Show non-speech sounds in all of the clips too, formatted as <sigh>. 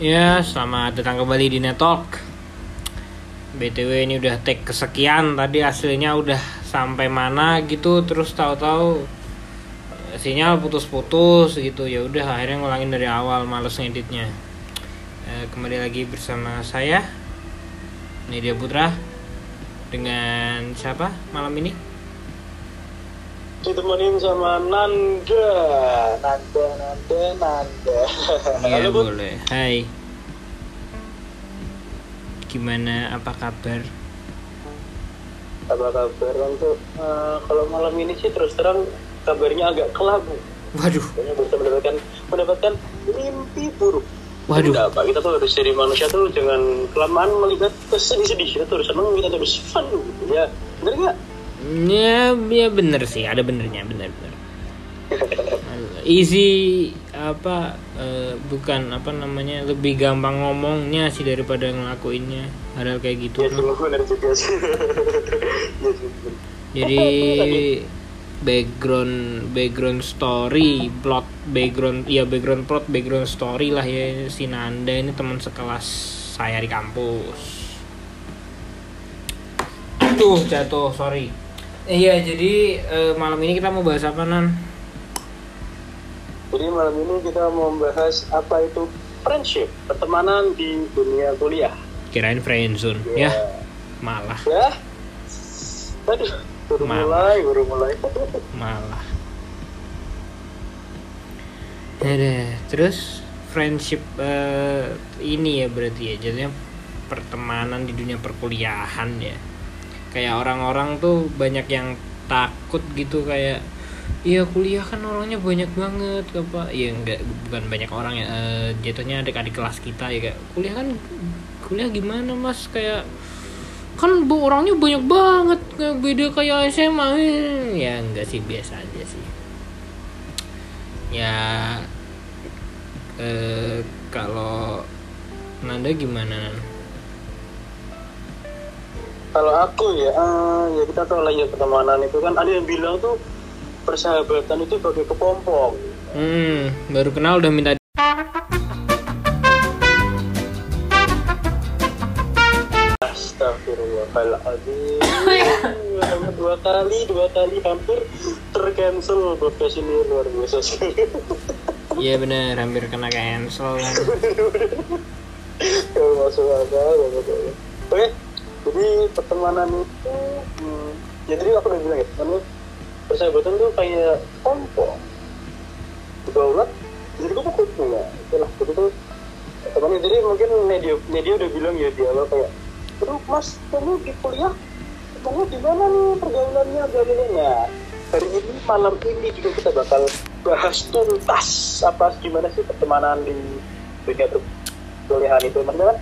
Ya, selamat datang kembali di Netalk. BTW ini udah take kesekian, tadi hasilnya udah sampai mana gitu, terus tahu-tahu eh, sinyal putus-putus gitu. Ya udah akhirnya ngulangin dari awal, males ngeditnya. Eh, kembali lagi bersama saya Nidia Putra dengan siapa malam ini? Ditemenin sama Nanda. Nanda Nanda Nanda. Iya Halo Bu. boleh. Hai. Gimana? Apa kabar? apa kabar untuk eh, kalau malam ini sih terus terang kabarnya agak kelabu Waduh, Kayaknya bisa mendapatkan mendapatkan mimpi buruk. Waduh. Tidak apa kita tuh harus jadi manusia tuh jangan kelamaan melihat kesedih-sedih. Kita tuh harus senang kita harus fun gitu ya. Bener nggak Ya, ya bener sih, ada benernya, bener-bener. Easy apa eh, bukan apa namanya lebih gampang ngomongnya sih daripada ngelakuinnya hal kayak gitu. ya sungguh bener juga sih <laughs> ya Jadi background background story, plot background ya background plot background story lah ya si Nanda ini teman sekelas saya di kampus. Aduh jatuh sorry. Iya jadi eh, malam ini kita mau bahas apa nan? Jadi malam ini kita mau membahas apa itu friendship, pertemanan di dunia kuliah. Kirain friendzone ya malah Ya, aduh, baru Malah. mulai, baru mulai. <laughs> malah. Ada terus friendship eh, ini ya berarti ya jadinya pertemanan di dunia perkuliahan ya. Kayak orang-orang tuh banyak yang takut gitu kayak Iya kuliah kan orangnya banyak banget apa? Ya enggak bukan banyak orang ya eh, jatuhnya adik-adik kelas kita ya kayak kuliah kan kuliah gimana mas? Kayak kan bu orangnya banyak banget kayak beda kayak SMA ya enggak sih biasa aja sih. Ya eh, kalau Nanda gimana Nan? Kalau aku ya, eh, ya kita tahu lah ya pertemanan itu kan ada yang bilang tuh persahabatan itu bagai kepompong. hmm baru kenal udah minta Astagfirullahaladzim. dua kali, dua kali hampir tercancel podcast ini luar biasa sekali. iya bener hampir kena cancel kan <laughs> masuk akal. Oke, jadi pertemanan itu, hmm, ya tadi aku udah bilang ya, kan persahabatan tuh kayak pompong. Berdaulat, jadi kupu-kupu ya. Itulah, itu tuh temannya. Jadi mungkin media media udah bilang ya di awal kayak, aduh mas, kamu di kuliah, kamu di mana nih pergaulannya, gaulannya? Hari ini malam ini juga kita bakal bahas tuntas apa gimana sih pertemanan di dunia perkuliahan itu maksudnya kan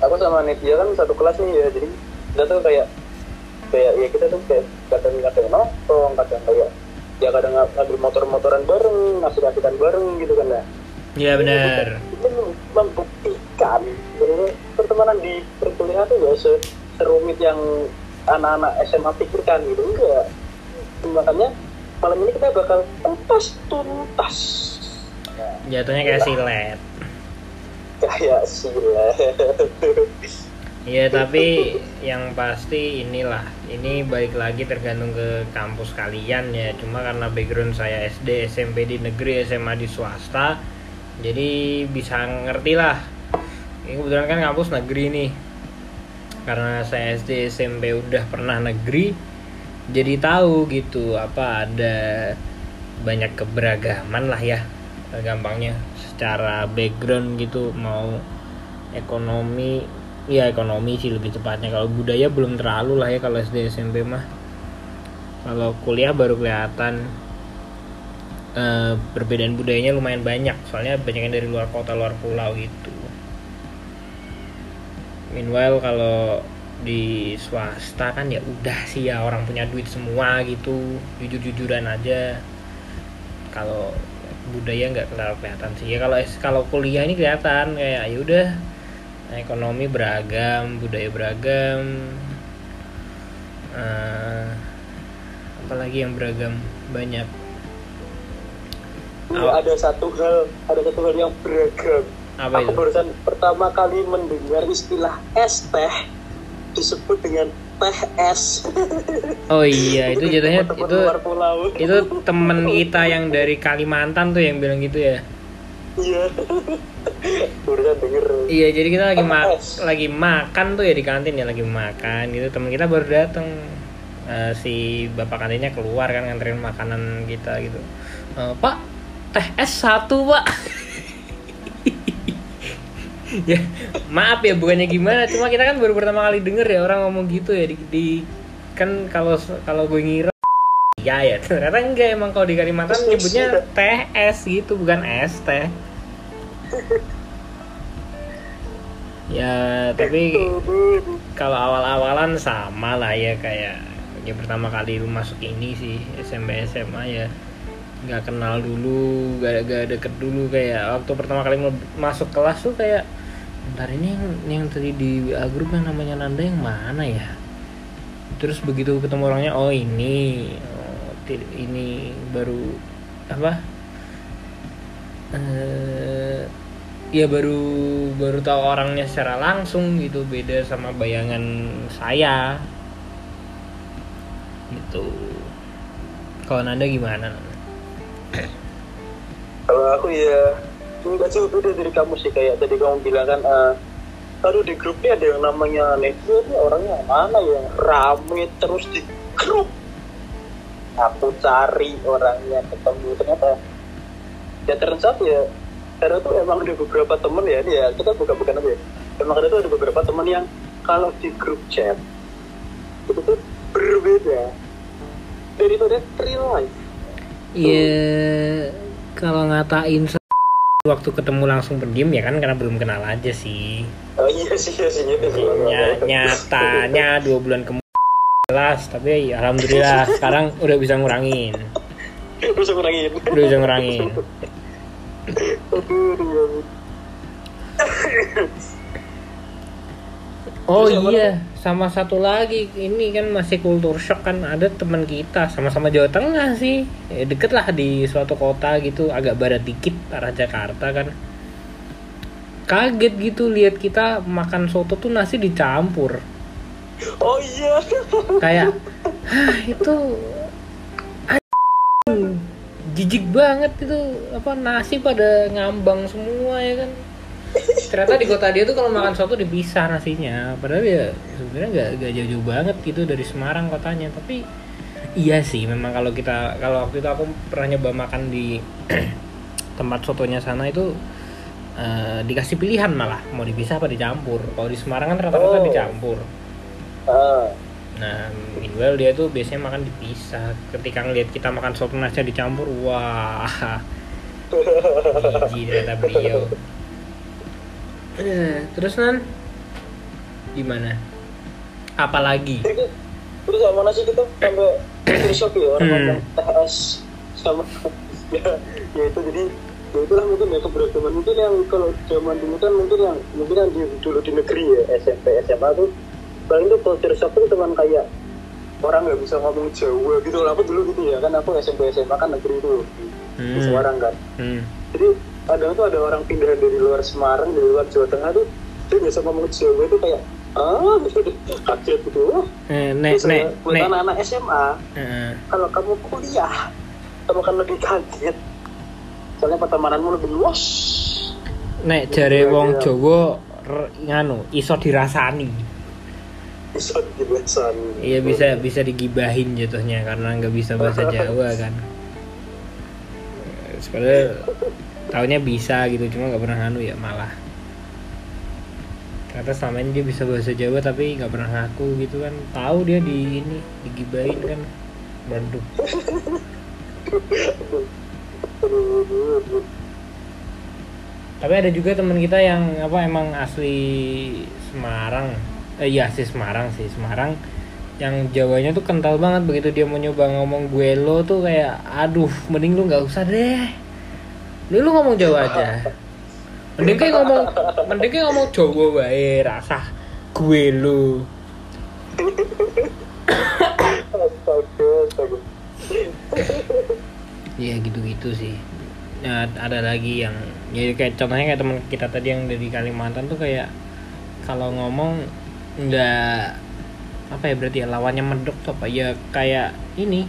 aku sama Nidia kan satu kelas nih ya jadi kita tuh kayak kayak ya kita tuh kayak kadang kadang nongkrong kadang kayak ya kadang ngambil motor-motoran bareng ngasih-ngasihkan bareng gitu kan ya. Iya bener itu membuktikan bahwa pertemanan di perkuliahan tuh gak se serumit yang anak-anak SMA pikirkan gitu enggak. Makanya malam ini kita bakal tuntas tuntas jatuhnya kayak silet kayak silet Iya tapi yang pasti inilah. Ini balik lagi tergantung ke kampus kalian ya. Cuma karena background saya SD SMP di negeri SMA di swasta jadi bisa ngerti lah. Ini kebetulan kan kampus negeri nih. Karena saya SD SMP udah pernah negeri jadi tahu gitu apa ada banyak keberagaman lah ya gampangnya secara background gitu mau ekonomi ya ekonomi sih lebih tepatnya. Kalau budaya belum terlalu lah ya kalau SD SMP mah. Kalau kuliah baru kelihatan eh, perbedaan budayanya lumayan banyak. Soalnya banyak yang dari luar kota luar pulau gitu. Meanwhile kalau di swasta kan ya udah sih ya orang punya duit semua gitu. Jujur-jujuran aja. Kalau budaya nggak terlalu kelihatan sih. Ya kalau kalau kuliah ini kelihatan kayak ya udah ekonomi beragam budaya beragam eh, apalagi yang beragam banyak. Ya, ada satu hal ada satu hal yang beragam. Apa aku itu? barusan pertama kali mendengar istilah es teh disebut dengan es. Oh iya, itu jatuhnya Teman itu luar pulau. itu temen kita yang dari Kalimantan tuh yang bilang gitu ya. Iya. denger. Iya, jadi kita lagi ma lagi makan tuh ya di kantin ya lagi makan gitu. Temen kita baru datang Eh, si bapak kantinnya keluar kan nganterin makanan kita gitu. Eh, Pak, teh es satu pak. Ya maaf ya bukannya gimana, cuma kita kan baru pertama kali denger ya orang ngomong gitu ya di, di- kan kalau kalau gue ngira Iya ya, ternyata enggak emang kalau di Kalimantan nyebutnya teh es gitu, bukan es teh. Ya, tapi kalau awal-awalan sama lah ya kayak ya pertama kali lu masuk ini sih SMP SMA ya nggak kenal dulu gak, gak deket dulu kayak waktu pertama kali masuk kelas tuh kayak bentar ini yang, yang tadi di WA grup yang namanya Nanda yang mana ya? Terus begitu ketemu orangnya oh ini oh, ini baru apa? Eh ya baru baru tahu orangnya secara langsung gitu beda sama bayangan saya. Gitu. Kalau Nanda gimana? Kalau aku ya enggak jauh beda dari kamu sih kayak tadi kamu bilang kan eh aduh di grup ini ada yang namanya Nejo ini orangnya mana yang rame terus di grup. Aku cari orangnya ketemu ternyata ya turns out ya. Karena tuh emang ada beberapa temen ya ya kita buka-bukan aja ya. emang ada tuh ada beberapa temen yang kalau di grup chat itu tuh berbeda. Dari itu ada real life. Ya kalau ngatain waktu ketemu langsung pendiam ya kan? Karena belum kenal aja sih. Oh iya sih iya sih iya sih. Ny- nyatanya dua bulan kemudian tapi ya, alhamdulillah <laughs> sekarang udah bisa ngurangin. Bisa ngurangin. Udah bisa ngurangin. Oh Terus iya, sama satu lagi. Ini kan masih kultur shock kan. Ada teman kita sama-sama Jawa Tengah sih, ya, deket lah di suatu kota gitu, agak barat dikit arah Jakarta kan. Kaget gitu lihat kita makan soto tuh nasi dicampur, oh iya. Kayak, hah itu jijik banget itu apa nasi pada ngambang semua ya kan. Ternyata di kota dia tuh kalau makan soto dipisah nasinya. Padahal ya sebenarnya nggak nggak jauh-jauh banget gitu dari Semarang kotanya. Tapi iya sih memang kalau kita kalau waktu itu aku pernah nyoba makan di <clears throat> tempat sotonya sana itu eh, dikasih pilihan malah. Mau dipisah apa dicampur. Kalau di Semarang kan rata-rata Oh. dicampur. Ah. Nah meanwhile dia tuh biasanya makan dipisah. Ketika ngelihat kita makan soto nasi dicampur wah. <laughs> Jijik ternyata beliau. Eh, Terus nan gimana? Apalagi? Terus- sama nasi kita sampai shock ya orang Hmm. TS sama <laughs> ya, ya itu jadi ya itulah mungkin ya keberagaman mungkin yang kalau zaman dulu kan mungkin yang mungkin yang di, dulu di negeri ya SMP SMA tuh paling tuh culture shock tuh cuman kayak orang nggak bisa ngomong Jawa gitu lah aku dulu gitu ya kan aku SMP SMA kan negeri itu di, di Hmm. Semarang kan Hmm. jadi kadang tuh ada orang pindahan dari luar Semarang dari luar Jawa Tengah tuh dia biasa ngomong Jawa itu kayak ah <laughs> kaget gitu Eh, nek Terus nek buat nek. anak-anak SMA Eh, kalau kamu kuliah kamu kan lebih kaget soalnya pertemananmu lebih luas nek jare wong iya. Jawa nganu iso dirasani. bisa dibiasan Iya bisa bisa digibahin jatuhnya karena nggak bisa bahasa <laughs> Jawa kan. Sebenarnya taunya bisa gitu cuma nggak pernah nganu ya malah. Ternyata selama ini dia bisa bahasa Jawa tapi nggak pernah ngaku gitu kan. Tahu dia di ini digibahin kan. Waduh. Tapi ada juga teman kita yang apa emang asli Semarang. Eh, iya sih Semarang sih Semarang. Yang Jawanya tuh kental banget begitu dia mau nyoba ngomong gue lo tuh kayak aduh mending lu nggak usah deh. Lu lu ngomong Jawa aja. Mending kayak ngomong mending kayak ngomong Jawa wae rasa gue astaga Iya gitu-gitu sih. Nah, ada lagi yang jadi kayak contohnya kayak teman kita tadi yang dari Kalimantan tuh kayak kalau ngomong nggak apa ya berarti ya lawannya medok tuh apa ya kayak ini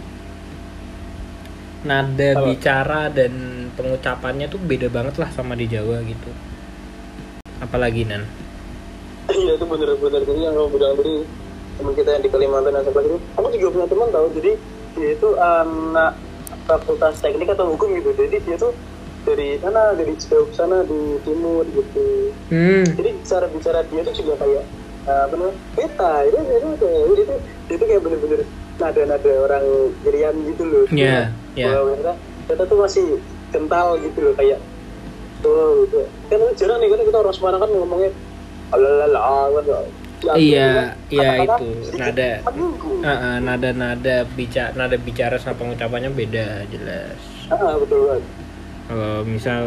nada Apa? bicara dan pengucapannya tuh beda banget lah sama di Jawa gitu. Apalagi nan? Iya itu bener-bener. Jadi yang kamu bilang tadi teman kita yang di Kalimantan dan sebelah itu aku juga punya teman tahu. Jadi dia itu anak fakultas teknik atau hukum gitu. Jadi dia tuh dari sana dari jauh sana di timur gitu. Hmm. Jadi cara bicara dia tuh juga kayak uh, apa namanya beta. Itu itu itu itu dia tuh kayak bener-bener nada-nada orang Irian gitu loh. Iya, iya. Bahwa ternyata ternyata tuh masih kental gitu loh kayak tuh gitu kan jarang nih kan kita orang Semarang kan ngomongnya alalala kan ya, Iya, kan, iya itu, nada. menyinggung. Ah, ah, nada-nada bicara nada bicara sama pengucapannya beda jelas ah betul banget kalau misal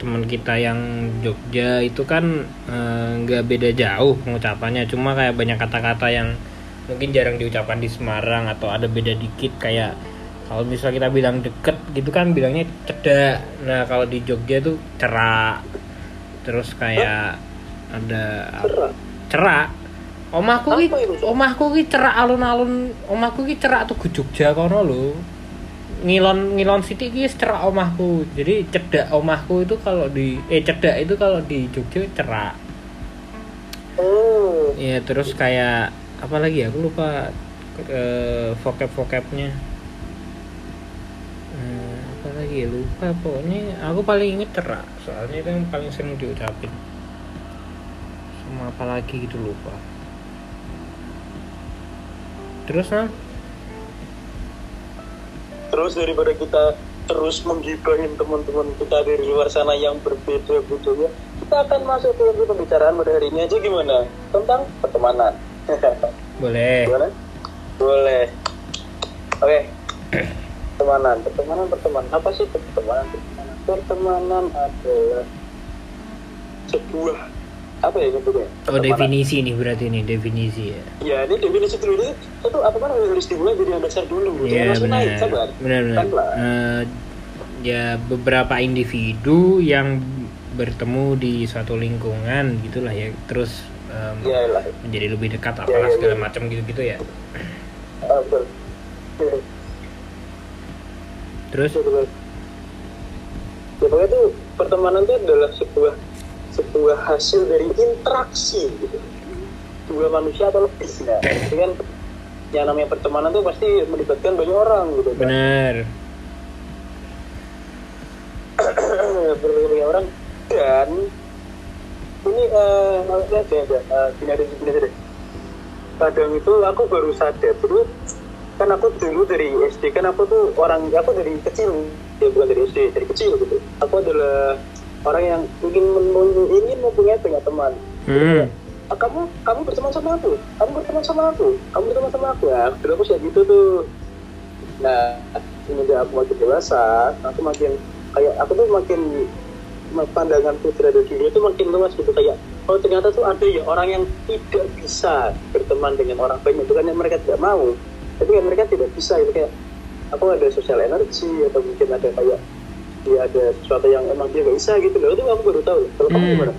teman kita yang Jogja itu kan eh, nggak beda jauh pengucapannya cuma kayak banyak kata-kata yang mungkin jarang diucapkan di Semarang atau ada beda dikit kayak kalau misal kita bilang deket gitu kan bilangnya cedak. Nah kalau di Jogja tuh cerak. Terus kayak ada Cerah. cerak. Omahku ki omahku ki cerak alun-alun. Omahku ki cerak tuh Jogja kono lho. Ngilon ngilon sitik ki cerak omahku. Jadi cedak omahku itu kalau di eh cedak itu kalau di Jogja cerak. Oh. Ya terus kayak apa lagi ya? Aku lupa eh, vocab vocabnya Eh, apa lagi ya? Lupa pokoknya. Aku paling inget cerak soalnya itu yang paling sering diucapin. Sama apa lagi gitu lupa. Terus nah terus daripada kita terus menggibahin teman-teman kita dari luar sana yang berbeda budaya kita akan masuk ke pembicaraan pada hari ini aja gimana? Tentang pertemanan. <laughs> Boleh. Gimana boleh. Oke pertemanan pertemanan pertemanan. Apa sih pertemanan? Pertemanan pertemanan adalah sebuah apa ya nyebutnya oh definisi nih berarti nih definisi ya. Ya ini definisi dulu ini. Itu apa mana harus dimulai dari yang dasar dulu. Iya Jangan langsung naik benar. sabar. Benar benar. Eh, ya beberapa individu yang bertemu di suatu lingkungan gitulah ya. Terus em, ya lah. menjadi lebih dekat Iya, apalah iya, segala macam gitu gitu ya. Ah, betul terus? Ya pokoknya tuh pertemanan itu adalah sebuah sebuah hasil dari interaksi gitu. Dua manusia atau lebih nah jadi kan yang namanya pertemanan tuh pasti melibatkan banyak orang gitu. Kan benar. Banyak orang. Dan ini eh maksudnya ada eh, gini ada gini ada. Deh. kadang itu aku baru sadar dulu kan aku dulu dari SD kan aku tuh orang aku dari kecil ya bukan dari SD dari kecil gitu. Aku adalah orang yang ingin men- ingin mempunyai banyak teman. Hmm. Ah, kamu kamu berteman sama aku? Kamu berteman sama aku? Kamu berteman sama aku? Ya dulu aku kayak gitu tuh. Nah semenjak aku makin dewasa aku makin kayak aku tuh makin pandanganku terhadap dunia itu makin luas gitu. Kayak oh ternyata tuh ada ya orang yang tidak bisa berteman dengan orang banyak. Bukannya mereka tidak mau tapi kan mereka tidak bisa gitu kayak aku ada sosial energi atau mungkin ada kayak dia ada sesuatu yang emang dia nggak bisa gitu loh. Itu aku baru tahu. Kalau kamu Hmm. gimana?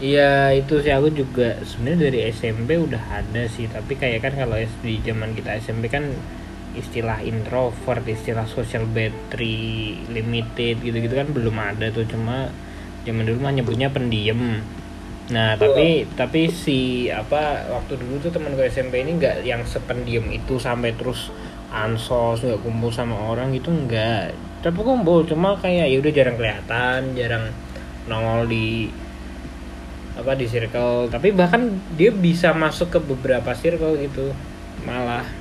Iya itu sih aku juga sebenarnya dari SMP udah ada sih. Tapi kayak kan kalau SD zaman kita SMP kan istilah introvert, istilah social battery limited gitu-gitu kan belum ada tuh. Cuma zaman dulu mah nyebutnya pendiam. Nah tapi tapi si apa waktu dulu tuh teman gue SMP ini nggak yang sependiam itu sampai terus ansos nggak kumpul sama orang gitu nggak. Tapi kumpul cuma kayak ya udah jarang kelihatan jarang nongol di apa di circle. Tapi bahkan dia bisa masuk ke beberapa circle gitu malah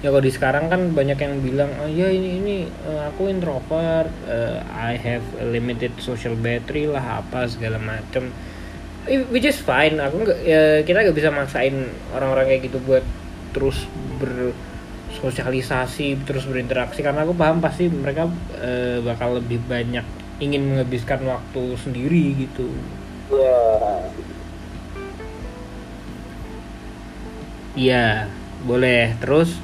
ya kalau di sekarang kan banyak yang bilang oh ya ini ini eh, aku introvert eh, I have a limited social battery lah apa segala macem. Eh, which is fine aku nggak ya, kita nggak bisa maksain orang-orang kayak gitu buat terus bersosialisasi terus berinteraksi karena aku paham pasti mereka eh, bakal lebih banyak ingin menghabiskan waktu sendiri gitu. Ya Iya, boleh. Terus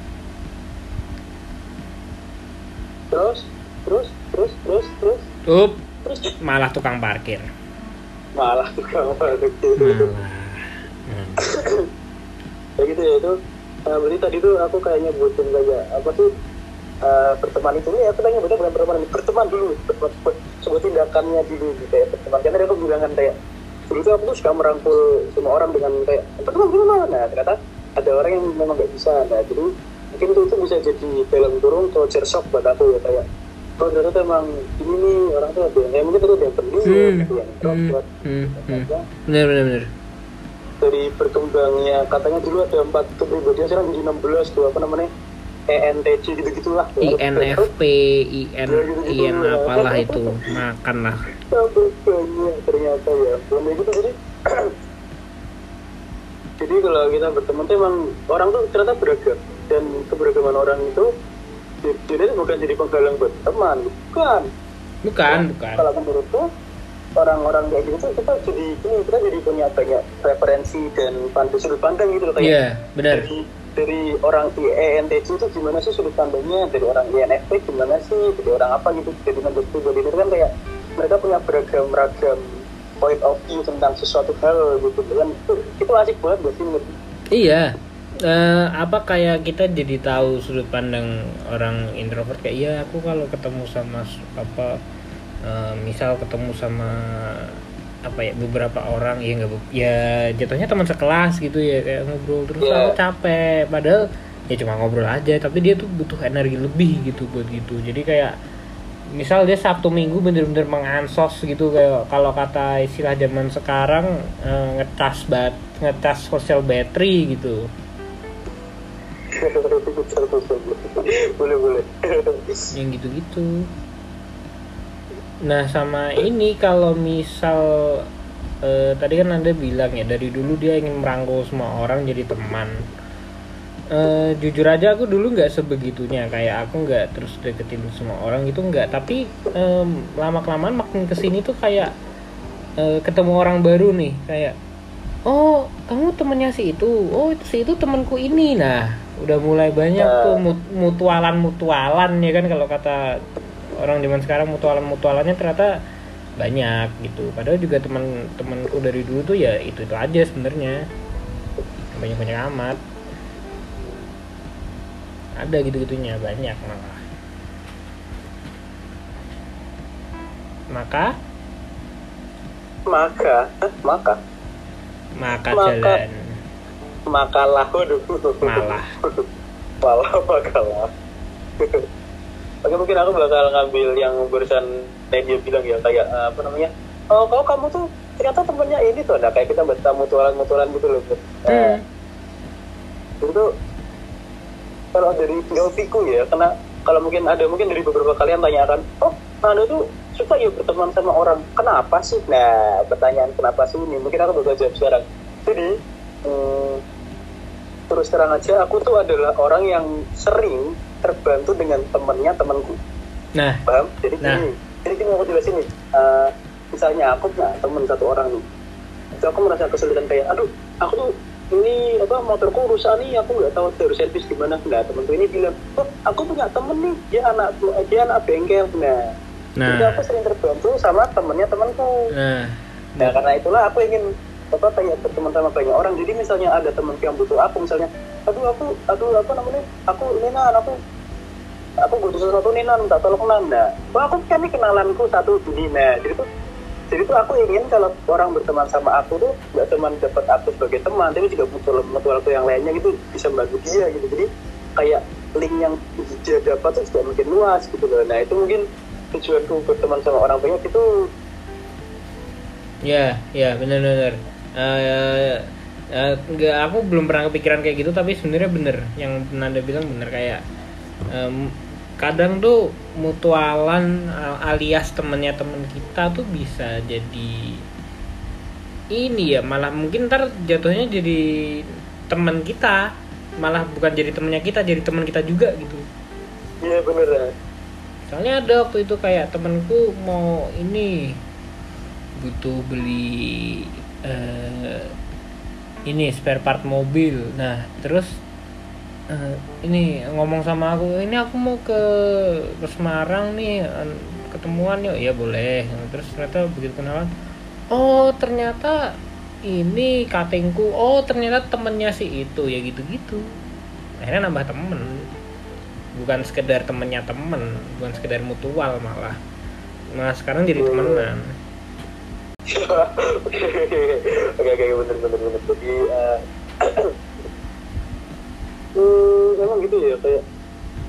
terus terus terus terus up. Malah tukang parkir. Malah tukang parkir. Malah. Hmm. ya gitu ya itu. Uh, berarti tadi tuh aku kayaknya butuh kayak apa sih uh, itu. Ya aku tanya bener bukan berteman berteman dulu sebuah tindakannya dulu gitu ya berteman karena dia aku bilang kan kayak dulu tuh aku tuh suka merangkul semua orang dengan kayak berteman gimana nah ternyata ada orang yang memang nggak bisa. Nah jadi mungkin itu, itu bisa jadi film turun culture shock buat aku ya kayak oh ternyata emang ini nih orang tuh ada yang mungkin itu ada yang pendiam Hmm. ada yang Hmm. introvert Hmm. Hmm. Ya, bener bener bener dari berkembangnya katanya dulu ada empat kepribadian sekarang jadi 16 tuh apa namanya ENTJ gitu gitulah INFP IN IN apalah itu makan lah ternyata ya belum gitu jadi <clears throat> jadi kalau kita berteman tuh emang orang tuh ternyata beragam dan keberagaman orang itu di- jadi bukan jadi penggalang buat teman bukan. Bukan bukan. Kalau menurutku orang-orang kayak gitu tuh kita jadi ini kita jadi punya banyak referensi dan pandang sudut pandang gitu loh kayak iya bener dari dari orang INTJ itu gimana sih sudut pandangnya? Dari orang INFP gimana sih? Dari orang apa gitu? Jadi menurut pribadi itu kan kayak mereka punya beragam-ragam point of view tentang sesuatu hal gitu kan itu, itu asik banget gak sih Iya. Eh, apa kayak kita jadi tahu sudut pandang orang introvert? Kayak iya aku kalau ketemu sama apa eh, misal ketemu sama apa ya beberapa orang ya nggak ya jatuhnya teman sekelas gitu ya kayak ngobrol terus Iya. aku capek. Padahal ya cuma ngobrol aja tapi dia tuh butuh energi lebih gitu buat gitu. Jadi kayak misal dia Sabtu Minggu bener-bener mengansos gitu kayak kalau kata istilah zaman sekarang eh, ngecas bat ngecas sosial battery gitu <laughs> boleh boleh. Yang gitu-gitu. Nah sama ini kalau misal eh, tadi kan anda bilang ya dari dulu dia ingin merangkul semua orang jadi teman. Eh, jujur aja aku dulu nggak sebegitunya. Kayak aku nggak terus deketin semua orang gitu nggak. Tapi lama kelamaan makin ke sini tuh kayak eh, ketemu orang baru nih. Kayak oh kamu temennya si itu. Oh si itu temanku ini. Nah udah mulai banyak tuh mut- mutualan mutualan ya kan kalau kata orang zaman sekarang mutualan mutualannya ternyata banyak gitu. Padahal juga teman temanku dari dulu tuh ya itu itu aja sebenarnya. Banyak banyak amat. Ada gitu gitunya banyak malah. Maka? Maka eh, maka. Maka Maka. jalan makalah waduh. Malah. <laughs> malah makalah. Oke mungkin aku bakal ngambil yang barusan dia bilang ya kayak eh, apa namanya oh kalau kamu tuh ternyata temennya ini tuh nah kayak kita baca mutualan-mutualan gitu loh Hmm. Nah, itu kalau dari POV-ku ya karena kalau mungkin ada mungkin dari beberapa kalian tanyakan oh anda tuh suka ya berteman sama orang kenapa sih? Nah pertanyaan kenapa sih ini? Mungkin aku bakal jawab sekarang. Jadi hmm, terus terang aja aku tuh adalah orang yang sering terbantu dengan temennya temanku. Nah. Paham? Jadi Nah. gini jadi gini aku jelasin nih. Eh, misalnya aku punya temen satu orang nih. Itu aku merasa kesulitan kayak aduh aku tuh ini apa motorku rusak nih aku nggak tahu harus servis gimana. Nah temenku ini bilang oh aku punya temen nih dia anak dia anak bengkel. Nah, jadi nah. aku sering terbantu sama temennya temanku. Nah. Nah karena itulah aku ingin apa kayak berteman sama banyak orang. Jadi misalnya ada teman yang butuh aku misalnya, aduh aku, aduh apa namanya, aku ini nan, aku aku butuh sesuatu nih nan, tak tolong nan. Nah, oh, aku kan ini kenalanku satu ini. Nah, jadi tuh jadi tuh aku ingin kalau orang berteman sama aku tuh nggak cuma dapat aku sebagai teman, tapi juga mutual mutualku yang lainnya gitu bisa membantu dia gitu. Jadi kayak link yang dia dapat tuh juga makin luas gitu loh. Nah itu mungkin tujuanku berteman sama orang banyak itu ya ya benar-benar Eh, nggak aku belum pernah kepikiran kayak gitu tapi sebenarnya bener yang Nanda bilang bener kayak em, kadang tuh mutualan al- alias temennya temen kita tuh bisa jadi ini ya malah mungkin ntar jatuhnya jadi temen kita malah bukan jadi temennya kita jadi temen kita juga gitu iya bener ya. soalnya ada waktu itu kayak temenku mau ini butuh beli eh, ini spare part mobil. Nah terus eh, ini ngomong sama aku ini aku mau ke ke Semarang nih ke ketemuan yuk. Ya boleh. Terus ternyata begitu kenalan oh ternyata ini katingku oh ternyata temennya si itu. Ya gitu-gitu. Akhirnya nambah temen. Bukan sekedar temennya temen bukan sekedar mutual malah. Nah sekarang jadi temenan oke oke bener bener bener. Jadi uh, hmm, emang gitu ya kayak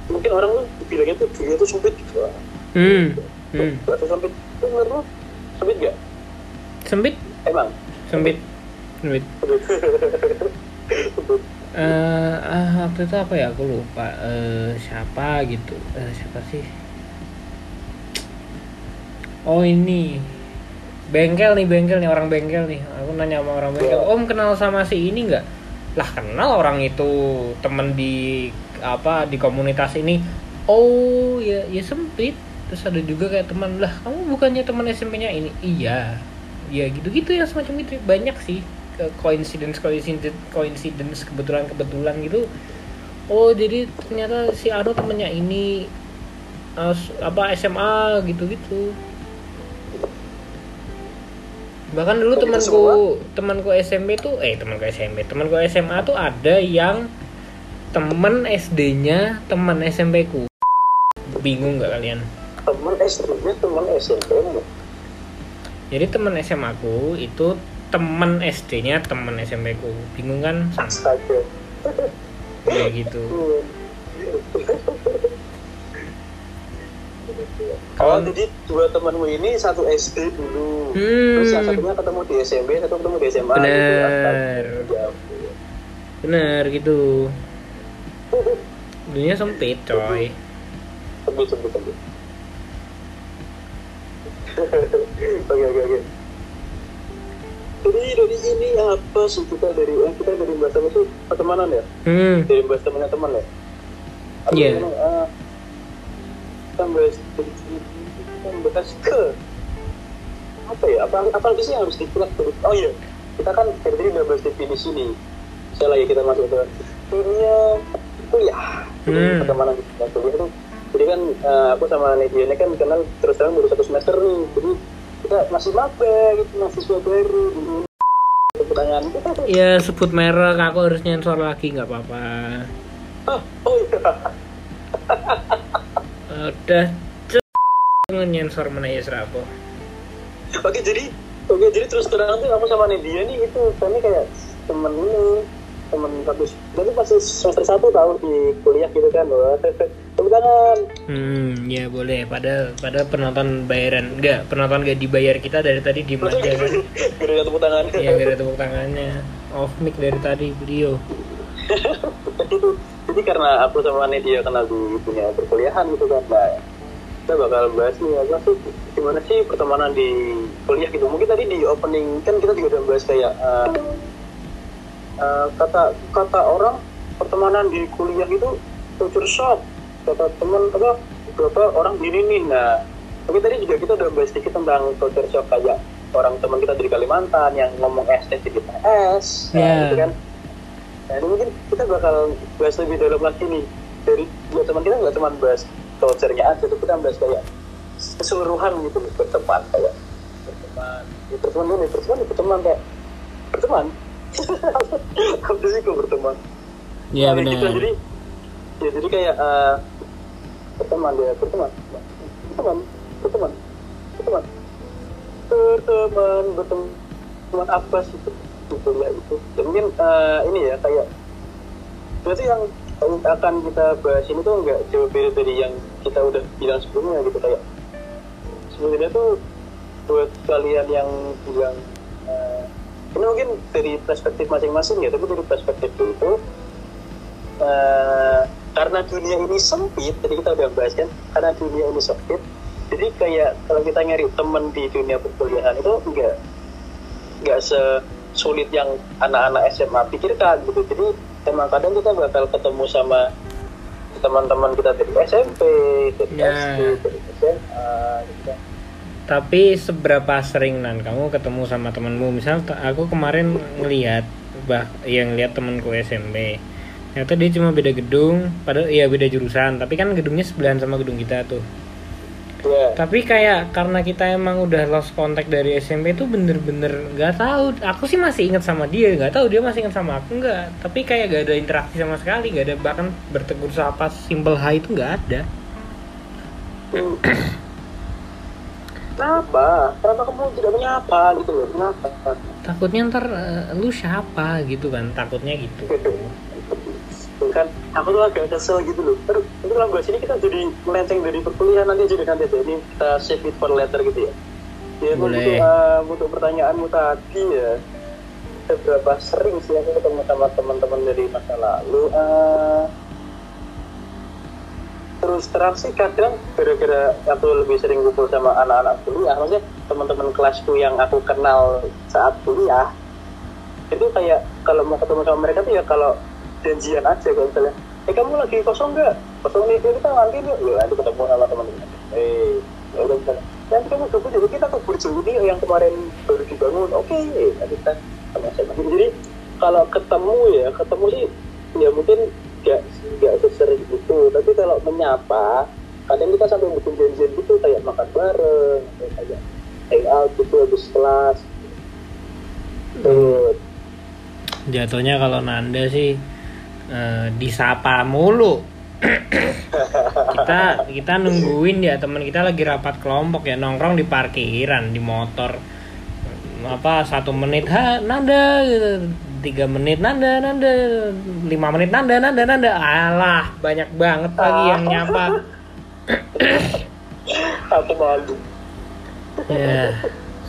mungkin orang tuh bilangnya tuh dunia tuh sempit gitu lah. Hmm, hmm. Atau sempit? Itu menurut lo sempit gak sempit? Emang? Sempit. Sempit. <laughs> Eh, ah, waktu itu apa ya? Aku lupa. Eh, siapa gitu? Eh, siapa sih? Oh ini bengkel nih bengkel nih orang bengkel nih. Aku nanya sama orang bengkel om kenal sama si ini nggak? Lah kenal orang itu temen di apa di komunitas ini. Oh ya ya sempit. Terus ada juga kayak teman lah kamu bukannya teman SMP-nya ini? Iya. Ya gitu-gitu ya semacam itu banyak sih ke- coincidence coincidence coincidence kebetulan kebetulan gitu. Oh jadi ternyata si Ado temennya ini eh, apa SMA gitu-gitu bahkan dulu gitu temanku temanku SMP tuh eh temanku SMP temanku SMA tuh ada yang temen SD-nya teman SMP ku bingung nggak kalian? Temen SD nya temen SMP mu jadi teman SMA ku itu teman SD-nya teman SMP ku bingung kan? Astaga. Kayak gitu <laughs> Oh, jadi dua temanmu ini satu SD dulu. Hmm. Terus yang satunya ketemu di SMP, satu ketemu di SMA. gitu. Bener. Astaga, ya bener gitu <laughs> dunia sempit coy Sebut, sebut, sebut. Oke, oke, oke. Jadi dari ini apa sih kita dari eh, kita dari bahas apa sih pertemanan ya? hmm Dari bahas temannya teman ya? Iya. gimana? Ah, kita bahas kita bahas ke apa ya? Apa apa lagi sih yang harus dari? Oh iya, kita kan dari tadi udah bahas definisi nih. Misalnya ya kita masuk ke dunia kuliah. Jadi Hmm. pertemanan di kuliah itu jadi kan eh, aku sama Nadia ini kan kenal terus terang baru satu semester nih jadi kita masih maba gitu mahasiswa baru di ini pertanyaan ya sebut merek aku harus nyensor lagi nggak apa-apa oh, oh iya udah c- nyensor mana ya serapo oke jadi oke jadi terus terang tuh aku sama Nadia nih itu kami kayak temen ini temen satu nanti pas semester satu tahu di kuliah gitu kan wah tepuk tangan. Hmm ya boleh. Padahal padahal penonton bayaran enggak penonton gak dibayar kita dari tadi di aja kan gara tepuk tangan. Ya gak ada tepuk tangannya. Off mic dari tadi itu <laughs> jadi karena aku sama Nadia kenal di dunia perkuliahan gitu kan nah kita bakal bahas nih apa sih gimana sih pertemanan di kuliah gitu mungkin tadi di opening kan kita juga udah bahas kayak eh, eh, kata kata orang pertemanan di kuliah itu culture shock kata teman apa beberapa orang gini nih nah tapi tadi juga kita udah bahas sedikit tentang culture shock kayak orang teman kita dari Kalimantan yang ngomong SD jadi PS nah, Ya. gitu kan Nah, ini mungkin kita bakal bahas lebih dalam lagi nih. Dari dua teman kita nggak cuma bahas culture-nya aja, tapi kita bahas kayak keseluruhan gitu berteman kayak berteman, ya berteman ya berteman, ya berteman kayak berteman. <laughs> Sih kok berteman? ya Kayak gitu, benar jadi ya jadi kayak eh, berteman ya berteman, berteman, berteman, berteman, berteman, berteman apa sih itu di kuliah itu? Ya, mungkin eh, ini ya kayak berarti yang akan kita bahas ini tuh nggak jauh beda dari yang kita udah bilang sebelumnya gitu kayak sebenarnya tuh buat kalian yang bilang eh, ini mungkin dari perspektif masing-masing ya tapi dari perspektif itu eh, karena dunia ini sempit tadi kita udah bahas kan karena dunia ini sempit jadi kayak kalau kita nyari temen di dunia perkuliahan itu enggak enggak sesulit yang anak-anak SMA pikirkan gitu. Jadi emang kadang kita bakal ketemu sama teman-teman kita dari SMP dari Ya. SD dari SMA gitu. Tapi seberapa sering nan kamu ketemu sama temanmu? Misal aku kemarin ngelihat bah yang lihat temanku SMP ternyata dia cuma beda gedung padahal iya beda jurusan. Tapi kan gedungnya sebelahan sama gedung kita tuh ya tapi kayak karena kita emang udah lost contact dari SMP itu bener-bener nggak tahu. Aku sih masih ingat sama dia nggak tahu dia masih ingat sama aku nggak. Tapi kayak gak ada interaksi sama sekali nggak ada bahkan bertegur sapa simple hi itu nggak ada. <clears throat> Kenapa? Kenapa kamu tidak menyapa gitu loh? Kenapa? Takutnya ntar eh, lu siapa gitu kan takutnya gitu kan. Aku tuh agak kesel gitu loh. Aduh, itu kalau bahas ini kita jadi melenceng dari perkuliahan nanti aja deh nanti aja ini kita save it for later gitu ya. Ya Boleh. untuk, uh, untuk pertanyaanmu tadi ya. Seberapa sering sih aku ketemu sama teman-teman dari masa lalu uh, terus terang sih kadang gara-gara aku lebih sering kumpul sama anak-anak kuliah maksudnya teman-teman kelasku yang aku kenal saat kuliah itu kayak kalau mau ketemu sama mereka tuh ya kalau janjian aja kalau misalnya eh kamu lagi kosong nggak? Kosong nih kita nanti nih. Ya nanti ketemu sama teman-teman. Eh ya udah misalnya nanti kamu gabung jadi kita ke Burjo ini yang kemarin baru dibangun. Oke nanti kita sama sama. Jadi kalau ketemu ya ketemu sih ya mungkin nggak nggak sesering itu. Tapi kalau menyapa kadang kita sampai bikin janjian gitu kayak makan bareng kayak hangout gitu habis kelas. Tuh jatuhnya kalau Nanda sih eh, disapa mulu. Kita kita nungguin ya teman kita lagi rapat kelompok ya nongkrong di parkiran di motor. Apa satu menit ha Nanda gitu. tiga menit Nanda Nanda. Lima menit Nanda Nanda Nanda. Alah banyak banget lagi yang nyapa. Aku malu. Ya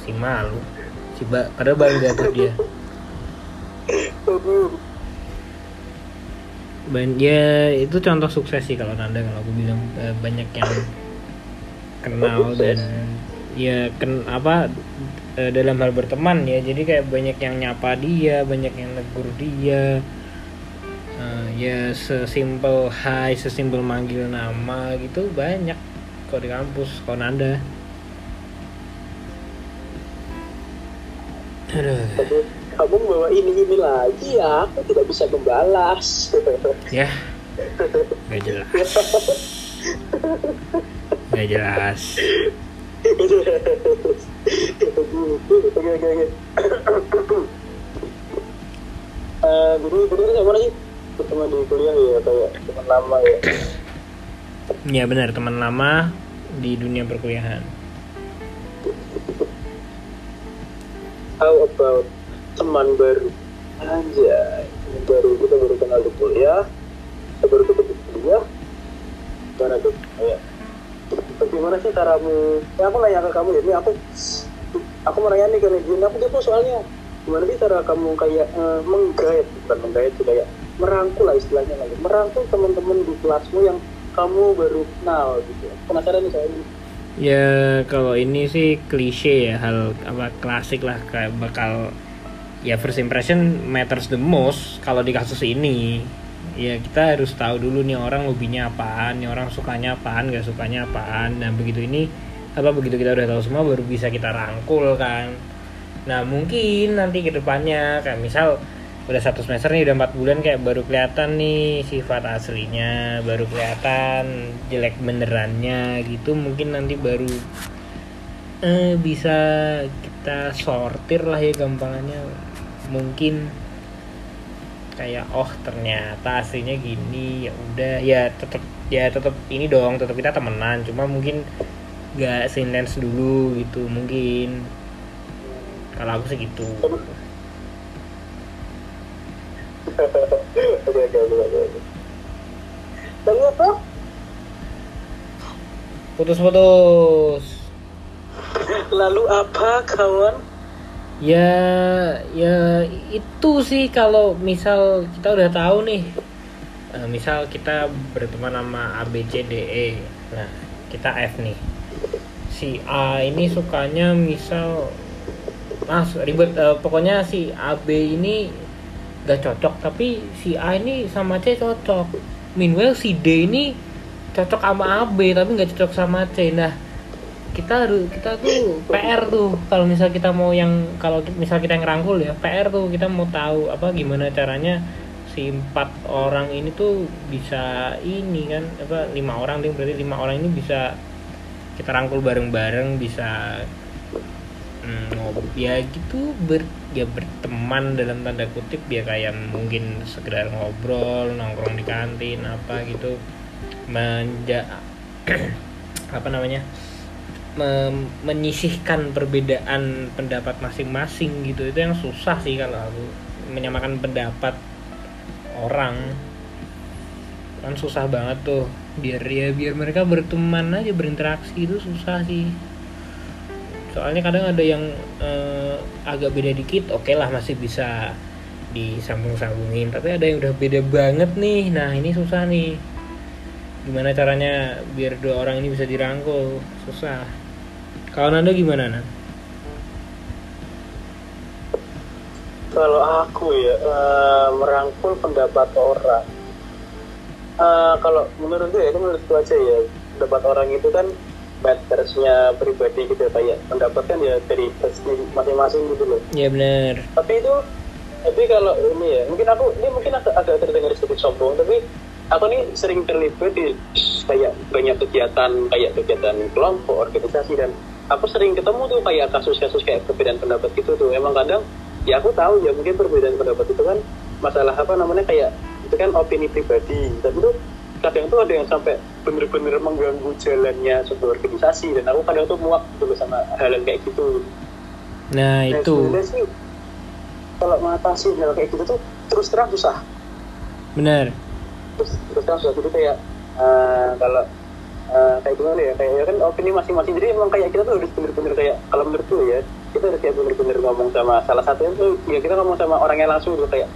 si malu. Si ba padahal baru dapet dia ya itu contoh sukses sih kalau Nanda kalau aku bilang Eh, banyak yang kenal dan ya ken apa eh, dalam hal berteman ya. Jadi kayak banyak yang nyapa dia banyak yang negur dia. Eh, ya sesimpel hai sesimpel manggil nama gitu banyak. Kalau di kampus kalau Nanda. Aduh. Kamu bawa ini ini lagi ya. Aku tidak bisa membalas. <laughs> Ya. Nggak jelas. Nggak jelas. Oke oke oke. Eh, jadi ini sama sih ketemu di kuliah ya kayak teman lama ya? Ya benar. Teman lama di dunia perkuliahan. How about teman baru. Teman baru. Kita baru kenal di kuliah. Kita baru ketemu di gimana tuh? Kayak bagaimana sih caramu? Ya aku nanya ke kamu ya ini aku aku mau nanya nih ke Regina aku kepo soalnya. Gimana sih cara kamu kayak eh, menggait? Bukan menggait sih kayak merangkul lah istilahnya. Lagi merangkul teman-teman di kelasmu yang kamu baru kenal gitu. Penasaran nih saya ini ya kalau ini sih klise ya hal apa klasik lah kayak bakal ya first impression matters the most kalau di kasus ini. Ya kita harus tahu dulu nih orang hobinya apaan nih orang sukanya apaan gak sukanya apaan. Nah begitu ini apa begitu kita udah tahu semua baru bisa kita rangkul kan. Nah mungkin nanti ke depannya kayak misal udah satu semester nih udah empat bulan kayak baru kelihatan nih sifat aslinya baru kelihatan jelek benerannya gitu. Mungkin nanti baru eh, bisa kita sortir lah ya gampangannya mungkin kayak oh ternyata aslinya gini ya udah ya tetap ya tetap ini dong tetap kita temenan cuma mungkin gak seintens dulu gitu mungkin. Kalau aku segitu <laughs> putus-putus. Lalu apa kawan ya ya itu sih kalau misal kita udah tahu nih eh, misal kita berteman sama A B C D E. Nah kita F nih. Si A ini sukanya misal mas ribet eh, pokoknya si A B ini gak cocok tapi si A ini sama C cocok. Meanwhile si D ini cocok sama A B tapi nggak cocok sama C. Nah kita harus kita tuh PR tuh. Kalau misal kita mau yang kalau misal kita yang rangkul ya PR tuh. Kita mau tahu apa gimana caranya si empat orang ini tuh bisa ini kan apa lima orang. Ding berarti lima orang ini bisa kita rangkul bareng-bareng bisa hmm, ngob ya gitu ber ya berteman dalam tanda kutip. Ya kayak mungkin sekedar ngobrol nongkrong di kantin apa gitu. Menja <clears throat> apa namanya menyisihkan perbedaan pendapat masing-masing gitu. Itu yang susah sih kalau aku menyamakan pendapat orang. Kan susah banget tuh. Biar ya biar mereka berteman aja berinteraksi itu susah sih. Soalnya kadang ada yang eh, agak beda dikit oke lah masih bisa disambung-sambungin. Tapi ada yang udah beda banget nih. Nah ini susah nih. Gimana caranya biar dua orang ini bisa dirangkul? Susah kalau Nanda gimana Nan? kalau aku ya eh, merangkul pendapat orang. Eh, kalau menurut gue ya itu menurutku aja ya. Pendapat orang itu kan mattersnya pribadi gitu ya, kayak pendapat kan ya dari masing-masing gitu loh. Ya benar. Tapi itu tapi kalau ini ya mungkin aku ini mungkin agak, agak terdengar sedikit sombong tapi aku nih sering terlibat di kayak banyak kegiatan kayak kegiatan kelompok organisasi dan aku sering ketemu tuh kayak kasus-kasus kayak perbedaan pendapat gitu tuh. Emang kadang ya aku tahu ya mungkin perbedaan pendapat itu kan masalah apa namanya kayak itu kan opini pribadi. Tapi tuh kadang tuh ada yang sampai bener-bener mengganggu jalannya sebuah organisasi. Dan aku kadang tuh muak dulu sama hal yang kayak gitu. Nah Nah, itu. sih kalau mengatasi hal kayak gitu tuh terus terang susah. benar. Terus, terus terang susah. Jadi kayak eh, kalau eh, kayak gimana ya? Kayak ya kan opini masing-masing. Jadi emang kayak kita tuh harus bener-bener kayak kalau menurutku ya kita harus kayak bener-bener ngomong sama salah satunya tuh ya kita ngomong sama orangnya langsung gitu kayak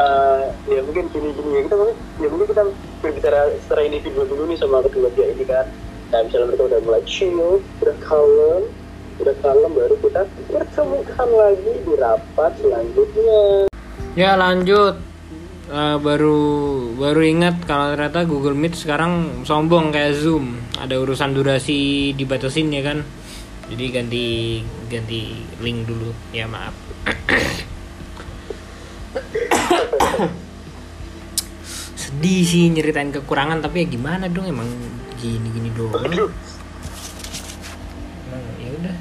eh, ya mungkin gini-gini ya kita mungkin ya mungkin kita berbicara secara individu dulu nih sama kedua dia ini kan. Nah misalnya mereka udah mulai chill, udah kalem, udah kalem baru kita pertemukan lagi di rapat selanjutnya. ya lanjut Eh, baru baru ingat kalau ternyata Google Meet sekarang sombong kayak Zoom. Ada urusan durasi dibatasin ya kan? Jadi ganti ganti link dulu. Ya maaf. <coughs> Sedih sih nyeritain kekurangan tapi ya gimana dong? Emang gini gini doang Emang ya udah.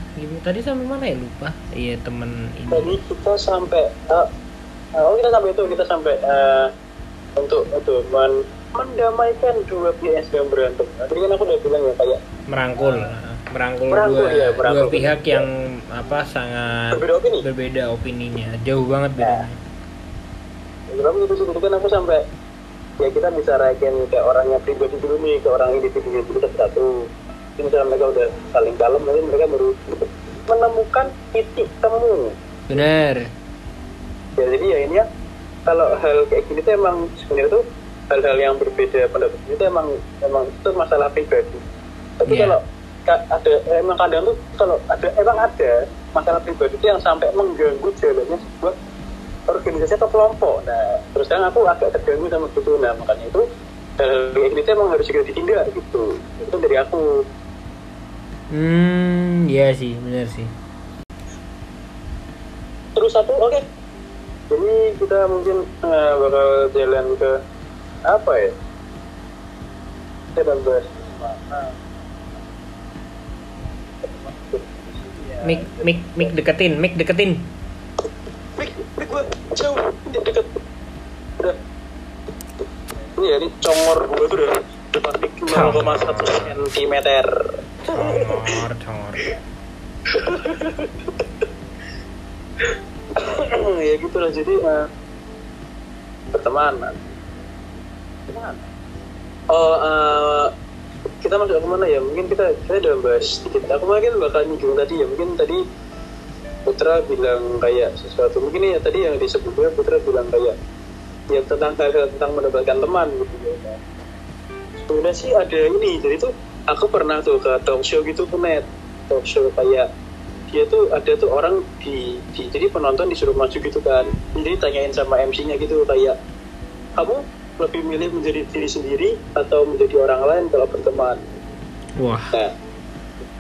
Tadi sampai mana ya? Lupa. Iya temen tadi ini kita sampai uh, uh, oh kita sampai itu kita sampai uh, untuk itu men mendamaikan dua pihak yang sedang berantem. Nah, Tadi kan aku udah bilang ya kayak merangkul merangkul, Merangkul, dua, ya, merangkul. dua pihak yang apa sangat berbeda opini. berbeda opininya jauh banget bedanya Kenapa gitu sih? Kan aku sampai ya kita bicarain kayak orangnya pribadi dulu nih ke orang individu dulu satu-satu. Jadi misalnya mereka udah saling kalem, nanti mereka baru menemukan titik temu. bener ya jadi ya ini ya kalau hal kayak gini tuh emang sebenarnya tuh hal-hal yang berbeda pendapat itu emang emang itu masalah pribadi. Tapi Iya. kalau ka- ada emang kadang tuh kalau ada emang ada masalah pribadi itu yang sampai mengganggu jalannya sebuah organisasi atau kelompok. Nah terus terang aku agak terganggu sama itu nah makanya itu hal kayak gini tuh emang harus segera ditindak gitu. Itu dari aku. Hmm iya sih bener sih. Terus satu oke jadi kita mungkin eh, bakal jalan ke apa ya? Kita akan bahas mana mik mik mik deketin mik deketin. Mik mik gua jauh ini deket. Udah. Ini ya ini congor gua tuh udah depan mik 0,1 cm congor congor <coughs> ya gitu lah jadi eh, pertemanan oh eh, kita masuk ke mana ya? Mungkin kita kita udah bahas sedikit. Aku mungkin bakal nyinggung tadi ya. Mungkin tadi Putra bilang kayak sesuatu. Mungkin ya tadi yang disebutnya Putra bilang kayak ya tentang hal tentang mendapatkan teman gitu ya. Sebenarnya sih ada ini. Jadi tuh aku pernah tuh ke talk show gitu ke net. Talk show kayak dia tuh ada tuh orang di, di jadi penonton disuruh maju gitu kan. Jadi tanyain sama MC-nya gitu kayak kamu lebih milih menjadi diri sendiri atau menjadi orang lain kalau berteman? Wah. Nah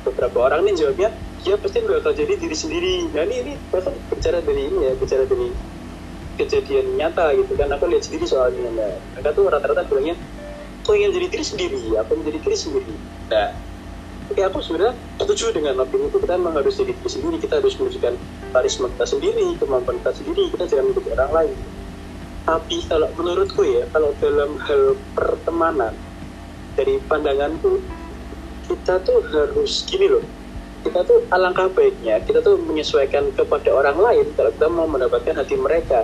beberapa orang nih jawabnya dia pasti bakal jadi diri sendiri. Nah ini ini bahkan bicara dari ini ya bicara dari kejadian nyata gitu kan. Aku lihat sendiri soalnya nah. Mereka tuh rata-rata bilangnya aku ingin jadi diri sendiri aku menjadi diri sendiri. Nah oke aku sebenarnya setuju dengan opini itu kita memang harus jadi diri sendiri. Kita harus menunjukkan karisma kita sendiri kemampuan kita sendiri. Kita jangan mengikuti orang lain. Tapi kalau menurutku ya kalau dalam hal pertemanan dari pandanganku kita tuh harus gini loh. Kita tuh alangkah baiknya kita tuh menyesuaikan kepada orang lain kalau kita mau mendapatkan hati mereka.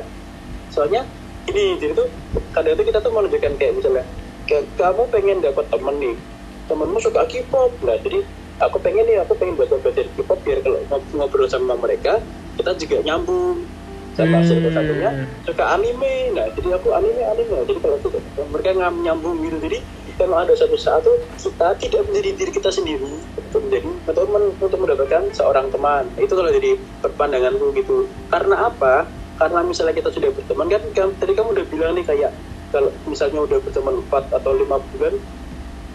Soalnya ini jadi tuh kadang itu kita tuh menunjukkan kayak misalnya kayak kamu pengen dapat temen nih temenmu suka K-pop. Nah jadi aku pengen nih aku pengen belajar belajar K-pop biar kalau ngobrol sama mereka kita juga nyambung. Sama hmm. satunya suka anime. Nah jadi aku anime anime. Jadi kalau tuh mereka nyambung gitu. Jadi kalau ada satu saat tuh kita tidak menjadi diri kita sendiri. Untuk menjadi atau men, untuk mendapatkan seorang teman. Itu kalau jadi perpandanganku gitu. Karena apa? Karena misalnya kita sudah berteman kan, kan tadi kamu udah bilang nih kayak kalau misalnya udah berteman 4 atau lima bulan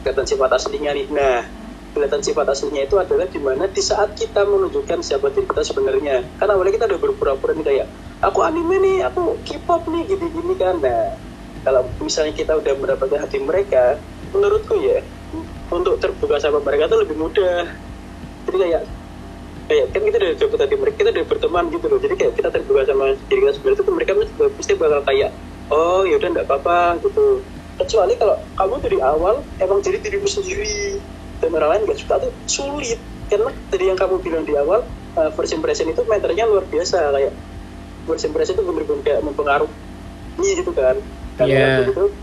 kelihatan sifat aslinya nih. Nah. Kelihatan sifat aslinya itu adalah di mana di saat kita menunjukkan siapa diri kita sebenarnya. Karena awalnya kita udah berpura-pura nih kayak aku anime nih aku K-pop nih gini-gini kan. Nah kalau misalnya kita udah mendapatkan hati mereka menurutku ya untuk terbuka sama mereka tuh lebih mudah. Jadi kayak kayak kan kita udah dapat hati mereka kita udah berteman gitu loh. Jadi kayak kita terbuka sama diri kita sendiri itu mereka pasti bakal kayak oh ya udah enggak apa-apa gitu kecuali kalau kamu dari awal emang jadi dirimu sendiri. Dan orang lain nggak suka tuh sulit. Karena tadi yang kamu bilang di awal uh, first impression itu meternya luar biasa. Kayak first impression itu benar-benar kayak mempengaruhi gitu kan. Kalau yeah. gitu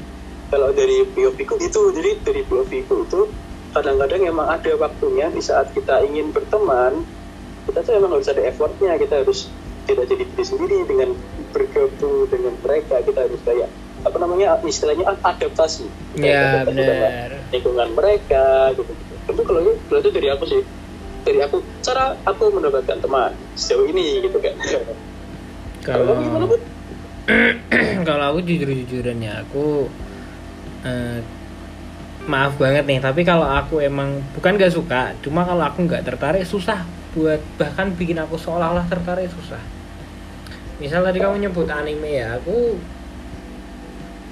kalau dari biopiku itu jadi dari biopiku itu kadang-kadang emang ada waktunya di saat kita ingin berteman kita tuh emang harus ada effortnya. Kita harus tidak jadi diri sendiri dengan bergabung dengan mereka. Kita harus kayak apa namanya istilahnya adaptasi. Ya benar. lingkungan mereka gitu itu kalau itu dari aku sih dari aku cara aku mendapatkan teman sejauh ini gitu kan kalau <clears throat> kalau aku jujur jujurannya aku uh, maaf banget nih tapi kalau aku emang bukan gak suka cuma kalau aku nggak tertarik susah buat bahkan bikin aku seolah-olah tertarik susah. Misal tadi kamu nyebut anime ya aku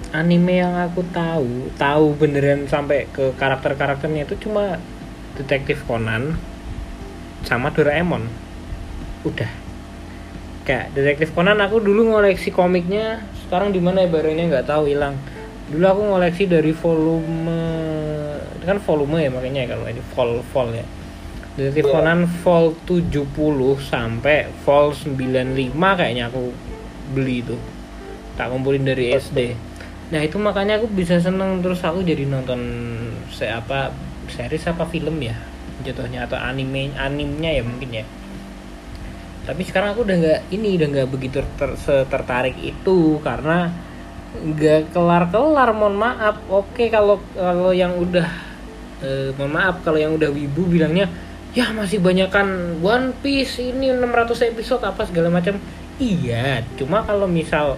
anime yang aku tahu tahu beneran sampai ke karakter-karakternya itu cuma detektif Conan sama Doraemon. Udah. Kayak detektif Conan aku dulu ngoleksi komiknya sekarang di mana ya barangnya nggak tahu hilang. Dulu aku ngoleksi dari volume kan volume ya makanya kalau ini vol vol ya. Detektif yeah. Conan vol 70 sampai vol 95 kayaknya aku beli itu. Tak kumpulin dari SD nah itu makanya aku bisa seneng terus aku jadi nonton se apa series apa film ya jatuhnya atau anime animenya ya mungkin ya. Tapi sekarang aku udah nggak ini udah nggak begitu ter, tertarik itu karena nggak kelar-kelar mohon maaf. Oke kalau kalau yang udah eh, mohon maaf kalau yang udah wibu bilangnya ya masih banyak kan One Piece ini 600 episode apa segala macam. Iya cuma kalau misal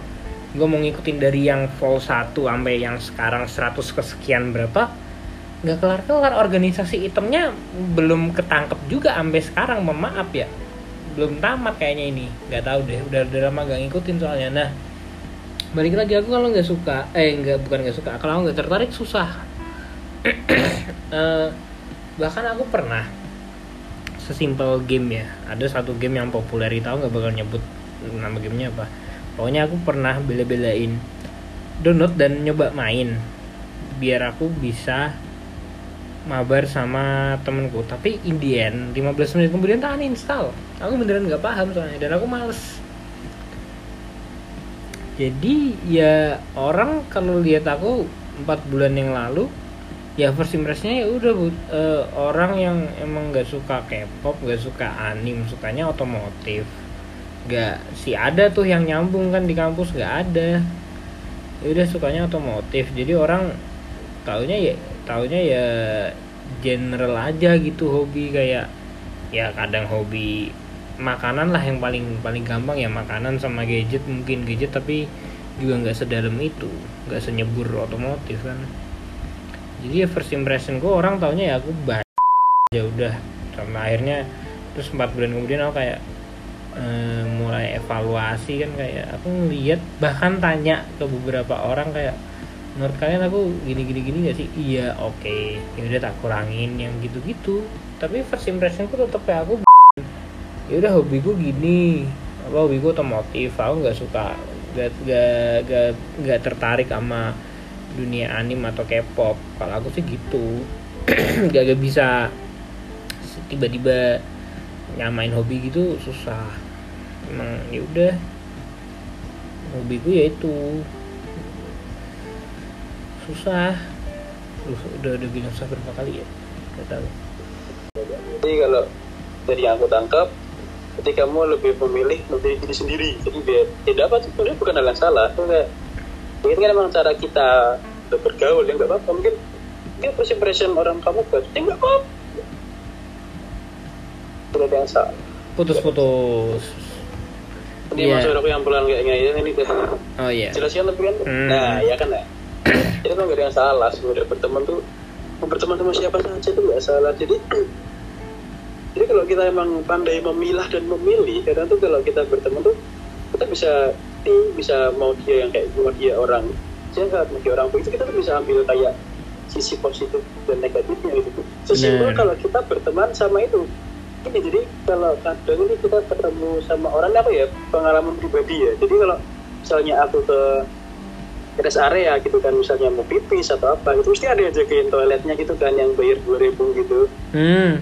gue mau ngikutin dari yang full 1 sampai yang sekarang 100 kesekian berapa nggak kelar-kelar. Organisasi itemnya belum ketangkep juga sampai sekarang mohon maaf ya. Belum tamat kayaknya ini. Nggak tahu deh udah udah lama gak ngikutin soalnya. Nah balik lagi aku kalau nggak suka eh nggak bukan nggak suka kalau nggak tertarik susah. Uh, <coughs> bahkan aku pernah sesimpel game ya. Ada satu game yang populer itu aku nggak bakal nyebut nama gamenya apa pokoknya aku pernah bela-belain download dan nyoba main. Biar aku bisa mabar sama temenku tapi in the end 15 menit kemudian tak uninstall. Aku beneran nggak paham soalnya dan aku males. Jadi ya orang kalau lihat aku empat bulan yang lalu ya first impressionnya ya udah uh, orang yang emang nggak suka K-pop nggak suka anim sukanya otomotif nggak si ada tuh yang nyambung kan di kampus nggak ada. Ya udah sukanya otomotif. Jadi orang taunya ya taunya ya general aja gitu hobi kayak ya kadang hobi makanan lah yang paling paling gampang ya makanan sama gadget mungkin gadget tapi juga nggak sedalam itu. Nggak senyebur otomotif kan. Jadi ya first impression gue orang taunya ya aku baca ya udah. Sama akhirnya terus empat bulan kemudian aku kayak eh, mulai evaluasi kan kayak aku ngeliat bahkan tanya ke beberapa orang kayak menurut kalian aku gini gini gini gak sih? Iya oke. Ya udah tak kurangin yang gitu gitu tapi first impressionku tetap ya aku <laughs> ya udah hobiku gini. Apa hobiku otomotif? Aku nggak suka gak, gak, gak, gak tertarik sama dunia anim atau K-pop. Kalau aku sih gitu. <clears throat> Gak, gak bisa tiba-tiba nyamain hobi gitu susah. Emang ya udah. Hobiku ya itu. Susah. Duh, udah udah bilang susah berapa kali ya? Gak tahu. Jadi kalau dari yang aku tangkap ketika kamu lebih memilih memilih diri sendiri jadi biar tidak apa sebenarnya bukan hal yang salah kayak mungkin kan emang cara kita bergaul ya nggak apa-apa. Mungkin mungkin impression orang kamu bagus ya nggak apa-apa salah putus-putus. Ini yeah. suaraku yang pelan kayak gini ya ini tuh oh iya. Jelasnya lebih kan Hmm. nah ya kan ya <coughs> itu nggak ada yang salah sebenarnya. Berteman tuh mau berteman sama siapa saja itu nggak salah. Jadi <coughs> jadi kalau kita emang pandai memilah dan memilih kadang tuh kalau kita berteman tuh kita bisa nih bisa mau dia yang kayak mau dia orang jahat mau dia orang begitu kita tuh bisa ambil kayak sisi positif dan negatifnya gitu. Sesimpel Benar. kalau kita berteman sama itu ini jadi kalau kadang ini kita ketemu sama orang apa ya pengalaman pribadi ya. Jadi kalau misalnya aku ke rest area gitu kan misalnya mau pipis atau apa itu mesti ada yang jagain toiletnya gitu kan yang bayar 2000 gitu. Hmm.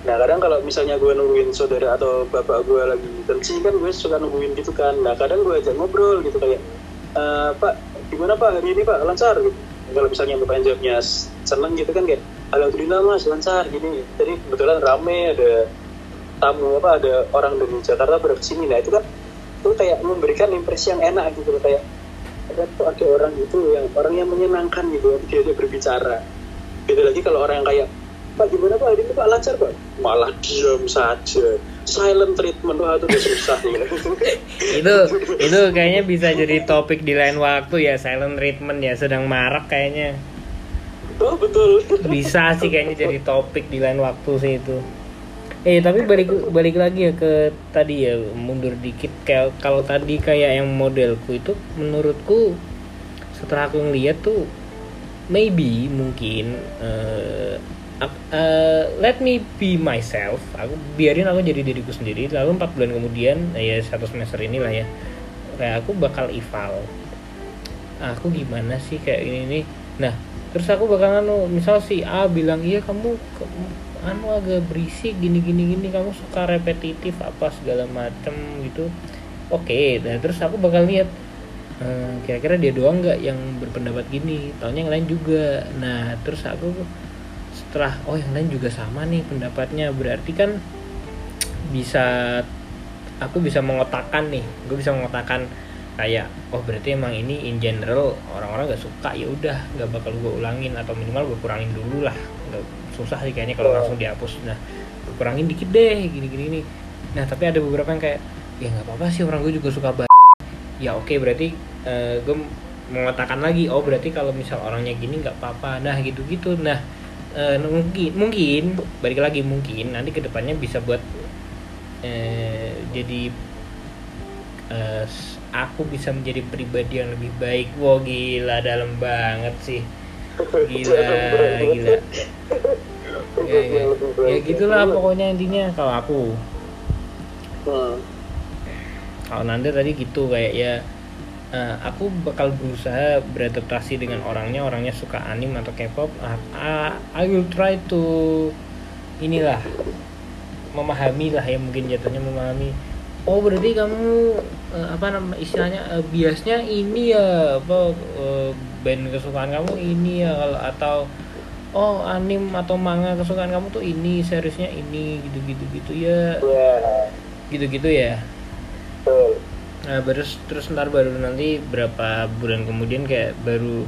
Nah kadang kalau misalnya gue nungguin saudara atau bapak gue lagi tensi kan gue suka nungguin gitu kan. Nah kadang gue ajak ngobrol gitu kayak, e, Pak gimana Pak hari ini Pak? Lancar? Gitu. Kalau misalnya bapaknya jawabnya seneng gitu kan kayak, Alhamdulillah mas lancar. Gini. Jadi kebetulan rame ada tamu apa ada orang dari Jakarta ke sini. Nah itu kan itu kayak memberikan impresi yang enak gitu kayak ada tuh ada orang gitu yang orang yang menyenangkan gitu dia dia berbicara. Beda lagi kalau orang yang kayak Pak gimana Pak? Hari ini Pak lancar Pak. Malah diam saja. Silent treatment. Wah itu udah susah nih. <laughs> Itu itu kayaknya bisa jadi topik di lain waktu ya. Silent treatment ya. Sedang marak kayaknya oh betul. Bisa sih kayaknya jadi topik di lain waktu sih itu. Eh tapi balik balik lagi ya ke tadi ya mundur dikit. Kayak kalau tadi kayak yang modelku itu menurutku setelah aku ngeliat tuh maybe mungkin ak- eh, let me be myself. Aku biarin aku jadi diriku sendiri. Lalu empat bulan kemudian eh, ya satu semester inilah ya kayak aku bakal eval aku gimana sih kayak ini nih? Nah terus aku bakal anu misal si A bilang iya kamu ke- anu agak berisik gini gini gini kamu suka repetitif apa segala macem gitu. Oke nah terus aku bakal lihat eh, kira-kira dia doang nggak yang berpendapat gini? Tahunnya yang lain juga. Nah terus aku setelah oh yang lain juga sama nih pendapatnya. Berarti kan bisa aku bisa mengotakkan nih gue bisa mengotakkan kayak oh berarti emang ini in general orang-orang gak suka ya udah nggak bakal gue ulangin atau minimal gue kurangin dulu lah. Nggak susah sih kayaknya kalau langsung dihapus. Nah gue kurangin dikit deh gini gini. Nih nah tapi ada beberapa yang kayak ya nggak apa-apa sih orang gue juga suka banget ya oke berarti eh, gue mengatakan lagi oh berarti kalau misal orangnya gini nggak apa-apa. Nah gitu-gitu. Nah eh, mungkin mungkin balik lagi mungkin nanti ke depannya bisa buat eh, jadi aku bisa menjadi pribadi yang lebih baik. Wow gila dalam banget sih. Gila gila. Ya, ya. ya gitulah pokoknya intinya kalau aku. Hmm. kalau Nanda tadi gitu kayak ya eh, aku bakal berusaha beradaptasi dengan orangnya. Orangnya suka anim atau K-pop. Ah, ah, I will try to inilah memahami lah ya mungkin jatuhnya memahami oh berarti kamu eh, apa nama istilahnya eh, biasnya ini ya apa eh, band kesukaan kamu ini ya kalau atau oh anim atau manga kesukaan kamu tuh ini seriesnya ini gitu gitu gitu ya? Gitu gitu ya? Nah, baru terus ntar baru nanti berapa bulan kemudian kayak baru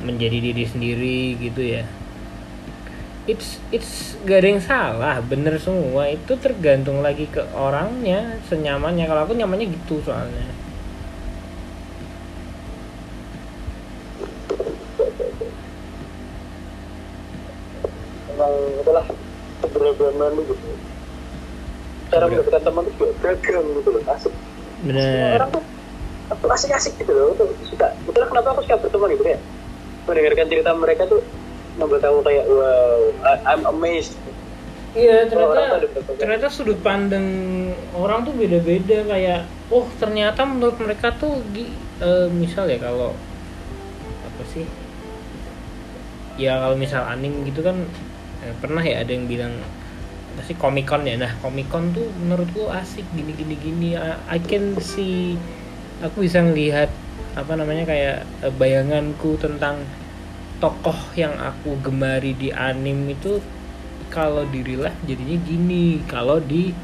menjadi diri sendiri gitu ya. It's it's gak ada yang salah, bener semua. Itu tergantung lagi ke orangnya, senyamannya. Kalau aku nyamannya gitu soalnya. emang itulah keberagaman lu gitu. Cara mendapatkan teman itu beragam gitu loh. Asik. Bener. orang tuh asik-asik gitu loh. Tuh suka. Itulah kenapa aku suka berteman gitu ya? Mendengarkan cerita mereka tuh membuat aku kayak wow I'm amazed. Iya ternyata ternyata sudut pandang orang tuh beda-beda kayak oh ternyata menurut mereka tuh eh, misal ya kalau apa sih ya kalau misal anim gitu kan eh, pernah ya ada yang bilang Comic Con ya? Nah Comic Con tuh menurutku asik gini gini gini I, I can see aku bisa ngelihat apa namanya kayak eh, bayanganku tentang tokoh yang aku gemari di anim itu kalau di real life jadinya gini kalau di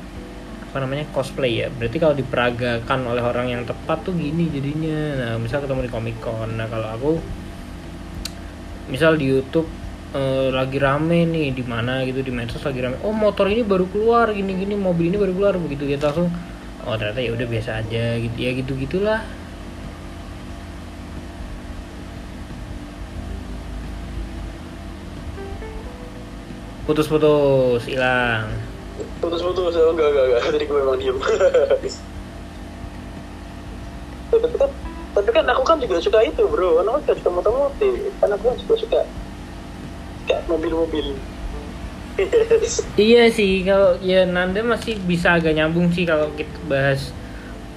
apa namanya cosplay ya. Berarti kalau diperagakan oleh orang yang tepat tuh gini jadinya. Nah misal ketemu di Comic Con. Nah kalau aku misal di YouTube eh, lagi rame nih di mana gitu di medsos lagi rame. Oh motor ini baru keluar gini gini mobil ini baru keluar begitu. Kita langsung oh ternyata ya udah biasa aja gitu. Ya gitu gitulah putus-putus hilang putus-putus oh, enggak enggak enggak tadi gue memang diem tapi kan tapi kan aku kan juga suka itu bro kan aku juga suka motor-motor kan aku kan juga suka suka mobil-mobil Iya sih, kalau ya Nanda masih bisa agak nyambung sih kalau kita bahas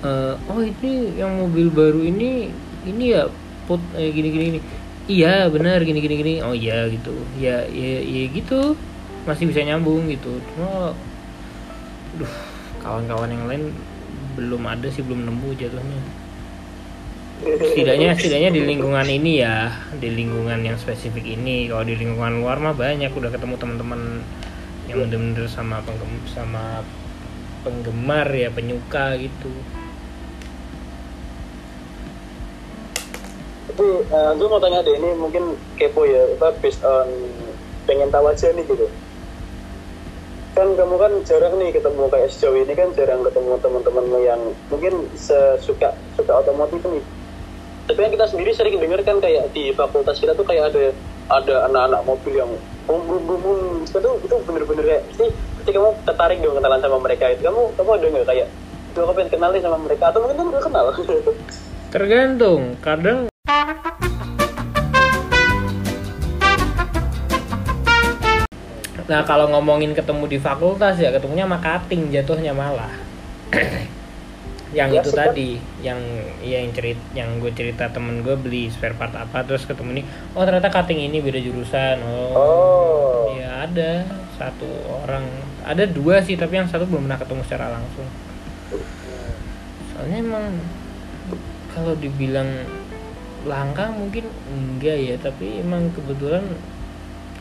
eh, oh ini yang mobil baru ini ini ya put eh, gini gini gini. Iya benar gini gini gini. Oh iya gitu. Ya ya ya gitu. Masih bisa nyambung gitu. Cuma duh, kawan-kawan yang lain belum ada sih belum nemu jatuhnya. Setidaknya setidaknya di lingkungan ini ya, di lingkungan yang spesifik ini. Kalau di lingkungan luar mah banyak udah ketemu teman-teman yang bener-bener sama penggem sama penggemar ya penyuka gitu. tapi uh, gue mau tanya deh ini mungkin kepo ya apa based on pengen tahu aja nih gitu kan kamu kan jarang nih ketemu kayak sejauh ini kan jarang ketemu teman-teman yang mungkin sesuka suka otomotif nih. Tapi yang kita sendiri sering dengar kan kayak di fakultas kita tuh kayak ada ada anak-anak mobil yang bum bum bum bum. Itu itu bener-bener kayak pasti pasti kamu tertarik dong kenalan sama mereka itu kamu kamu ada nggak kayak itu aku pengen kenalin sama mereka atau mungkin kamu udah kenal? <laughs> Tergantung, kadang Nah kalau ngomongin ketemu di fakultas ya ketemunya sama cutting jatuhnya malah <clears throat> yang Ya, itu sedap. tadi yang ya yang cerit yang gue cerita temen gue beli spare part apa terus ketemu nih oh ternyata cutting ini beda jurusan oh, Oh. ya ada satu orang ada dua sih tapi yang satu belum pernah ketemu secara langsung soalnya emang kalau dibilang langka mungkin enggak ya tapi emang kebetulan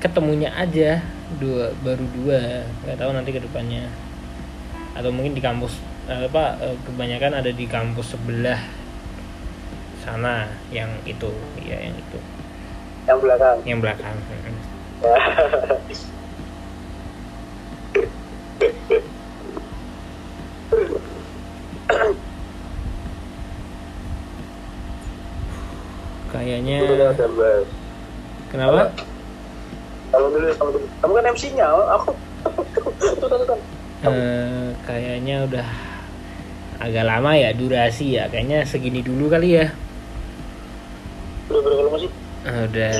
ketemunya aja dua baru dua nggak tahu nanti ke depannya atau mungkin di kampus eh, apa eh, kebanyakan ada di kampus sebelah sana yang itu ya yang itu. Yang belakang. Yang belakang <laughs> kayaknya kenapa Kalau dulu, kamu dulu. Kamu kan MC-nya, aku. Tuh, tuh. Eh, kayaknya udah agak lama ya durasi ya kayaknya segini dulu kali ya Udah berapa lama sih? Eh, udah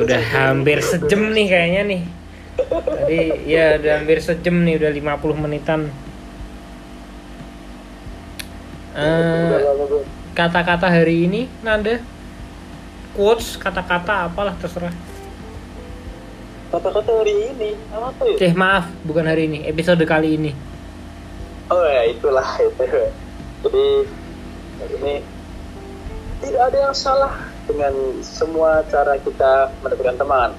udah hampir sejam nih kayaknya nih tadi ya udah hampir sejam nih udah 50 menitan Eh, kata-kata hari ini Nanda quotes kata-kata apalah terserah Kata-kata hari ini, apa ya? eh maaf bukan hari ini episode kali ini Oh ya, itulah <laughs> itu. Jadi ini tidak ada yang salah dengan semua cara kita mendapatkan teman.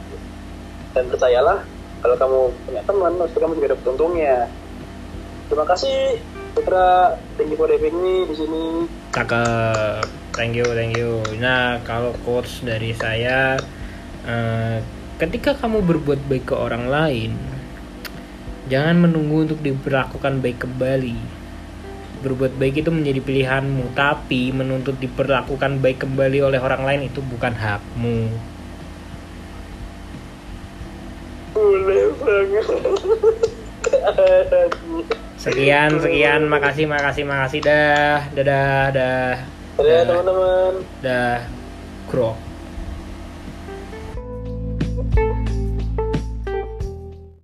Dan percayalah, kalau kamu punya teman, pasti kamu juga dapat untungnya. Terima kasih, Putra. Thank you for having me di sini. Cakep. Thank you, thank you. Nah, kalau quotes dari saya, eh, ketika kamu berbuat baik ke orang lain, jangan menunggu untuk diperlakukan baik kembali. Berbuat baik itu menjadi pilihanmu, tapi menuntut diperlakukan baik kembali oleh orang lain itu bukan hakmu. Sekian, sekian, makasih, makasih, makasih, dah, dadah, dah. Dadah Dah. teman-teman. dah grok